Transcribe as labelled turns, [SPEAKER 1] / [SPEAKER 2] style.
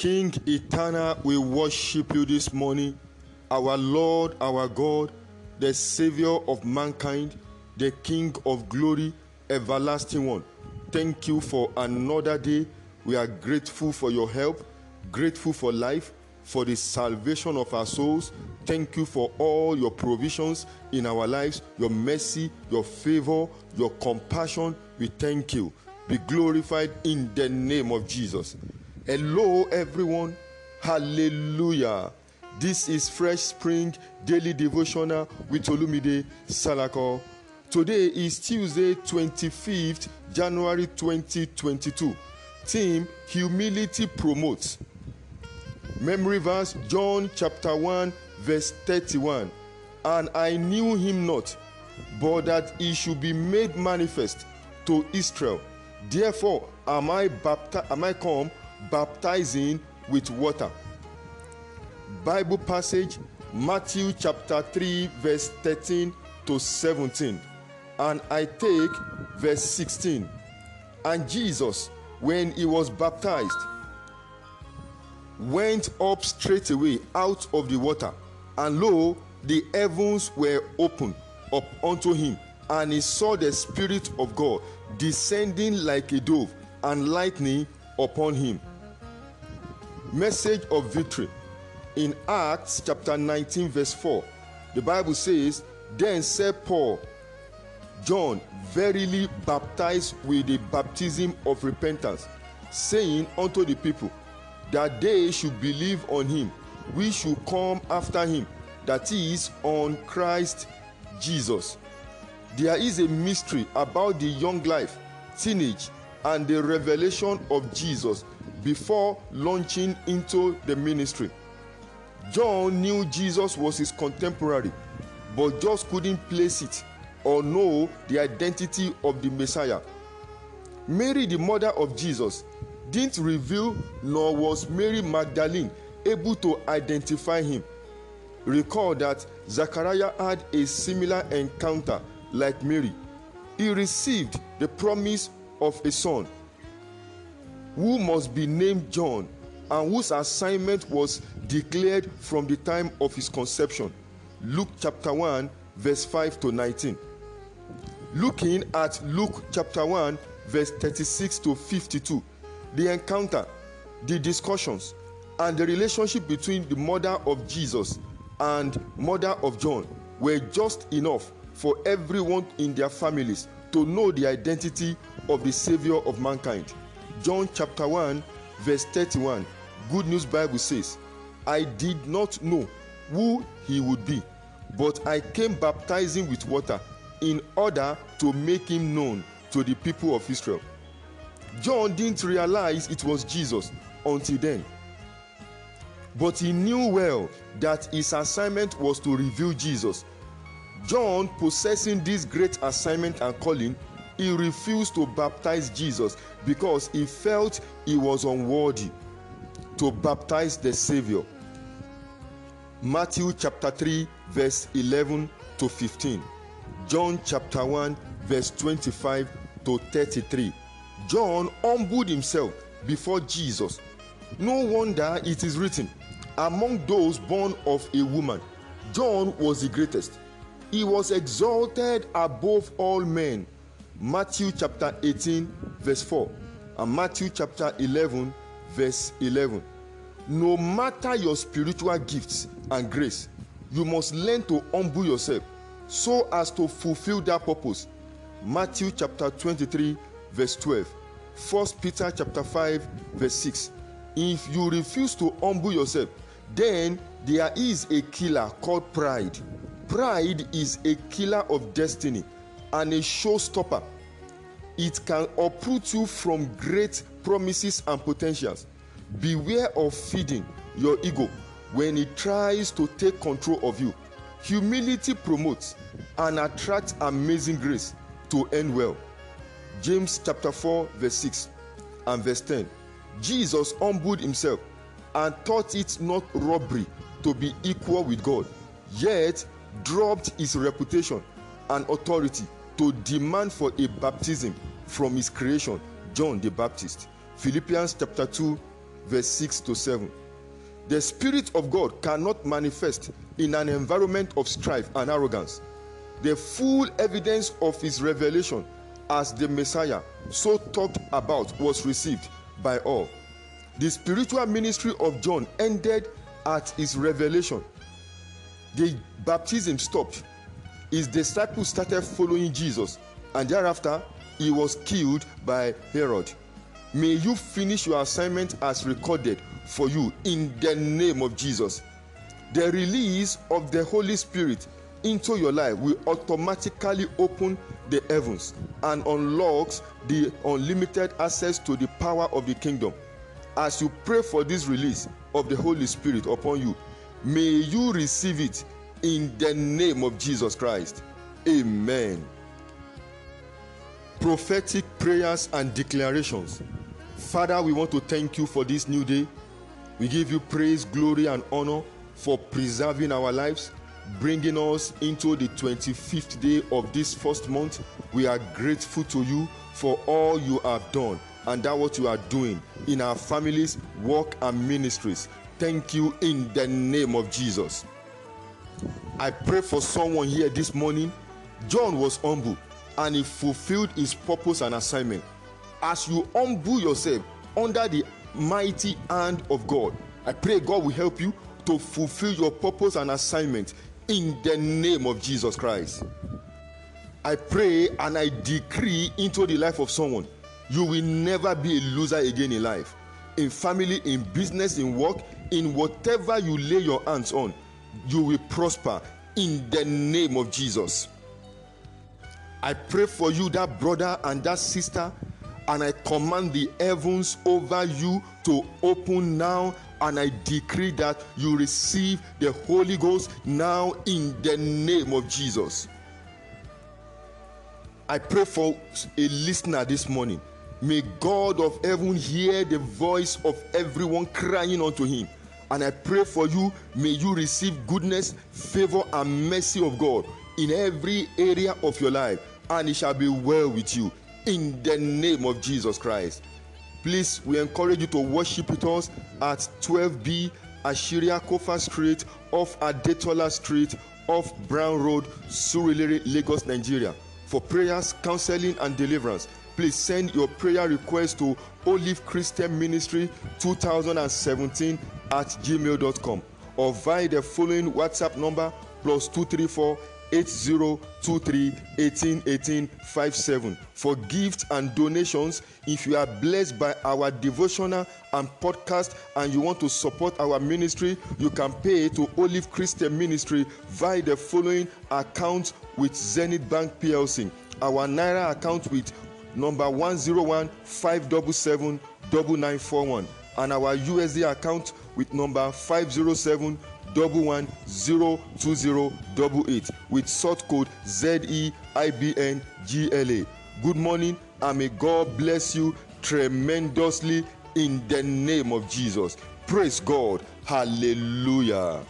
[SPEAKER 1] King eternal, we worship you this morning, our Lord, our God, the Savior of mankind, the King of glory, everlasting one. Thank you for another day. We are grateful for your help, grateful for life, for the salvation of our souls. Thank you for all your provisions in our lives, your mercy, your favor, your compassion. We thank you. Be glorified in the name of Jesus. Hello, everyone. Hallelujah. This is Fresh Spring Daily Devotional with Olumide Salako. Today is Tuesday, 25th January 2022. Theme Humility Promotes. Memory verse John chapter 1, verse 31. And I knew him not, but that he should be made manifest to Israel. Therefore am I bapti- am I come baptizing with water. Bible passage Matthew chapter 3 verse 13 to 17. And I take verse 16. And Jesus when he was baptized went up straightway out of the water and lo the heavens were opened up unto him and he saw the spirit of god descending like a dove and lightning upon him message of victory. In acts chapter 19 verse 4 the bible says then said paul john verily baptized with the baptism of repentance saying unto the people that they should believe on him we should come after him that is on christ jesus. There is a mystery about the young life teenage and the revelation of jesus before launching into the ministry john knew jesus was his contemporary but just couldn't place it or know the identity of the messiah mary the mother of jesus didn't reveal nor was Mary Magdalene able to identify him. Recall that Zachariah had a similar encounter like Mary. He received the promise of a son who must be named John and whose assignment was declared from the time of his conception. Luke chapter 1, verse 5 to 19. Looking at Luke chapter 1, verse 36 to 52 the encounter, the discussions, and the relationship between the mother of Jesus and mother of John were just enough for everyone in their families to know the identity of the Savior of mankind. John chapter 1, verse 31, Good News Bible says, I did not know who he would be, but I came baptizing with water in order to make him known to the people of Israel. John didn't realize it was Jesus until then. But he knew well that his assignment was to reveal Jesus. John, possessing this great assignment and calling, he refused to baptize Jesus because he felt he was unworthy to baptize the Savior. Matthew chapter 3, verse 11 to 15. John chapter 1, verse 25 to 33. John humbled himself before Jesus. No wonder it is written, Among those born of a woman, John was the greatest. He was exalted above all men. Matthew chapter 18, verse 4, and Matthew chapter 11, verse 11. No matter your spiritual gifts and grace, you must learn to humble yourself so as to fulfill that purpose. Matthew chapter 23, verse 12. First Peter chapter 5 verse 6. If you refuse to humble yourself, then there is a killer called pride. Pride is a killer of destiny and a showstopper. It can uproot you from great promises and potentials. Beware of feeding your ego when it tries to take control of you. Humility promotes and attracts amazing grace to end well. James chapter 4, verse 6 and verse 10. Jesus humbled himself and thought it not robbery to be equal with God, yet dropped his reputation and authority to demand for a baptism from his creation, John the Baptist. Philippians chapter 2, verse 6 to 7. The Spirit of God cannot manifest in an environment of strife and arrogance. The full evidence of his revelation as the Messiah, so talked about, was received by all. The spiritual ministry of John ended at his revelation. The baptism stopped. His disciples started following Jesus, and thereafter, he was killed by Herod. May you finish your assignment as recorded for you in the name of Jesus. The release of the Holy Spirit into your life will automatically open the heavens and unlocks the unlimited access to the power of the kingdom. As you pray for this release of the Holy Spirit upon you, may you receive it in the name of Jesus Christ. Amen. Prophetic prayers and declarations. Father, we want to thank you for this new day. We give you praise, glory, and honor for preserving our lives, bringing us into the 25th day of this first month. We are grateful to you for all you have done and that what you are doing in our families, work, and ministries. Thank you in the name of Jesus. I pray for someone here this morning. John was humble and he fulfilled his purpose and assignment. As you humble yourself under the mighty hand of God, I pray God will help you to fulfill your purpose and assignment in the name of Jesus Christ. I pray and I decree into the life of someone you will never be a loser again in life, in family, in business, in work, in whatever you lay your hands on, you will prosper in the name of Jesus. I pray for you, that brother and that sister, and I command the heavens over you to open now. And I decree that you receive the Holy Ghost now in the name of Jesus. I pray for a listener this morning. May God of heaven hear the voice of everyone crying unto him. And I pray for you, may you receive goodness, favor, and mercy of God in every area of your life, and it shall be well with you in the name of Jesus Christ. Please, we encourage you to worship with us at 12B Ashiria Kofa Street off Adetola Street off Brown Road, Surulere, Lagos, Nigeria. For prayers, counseling, and deliverance, please send your prayer request to Olive Christian Ministry 2017 at gmail.com or via the following WhatsApp number plus 234 8023 1818 57 for gifts and donations. If you are blessed by our devotional and podcast and you want to support our ministry you can pay to olive christian ministry via the following account with zenith bank plc our naira account with number 101 577 9941 and our usd account with number 507 double one zero two zero double eight with sort code ZEIBN GLA. Good morning and may God bless you tremendously in the name of Jesus. Praise God. Hallelujah.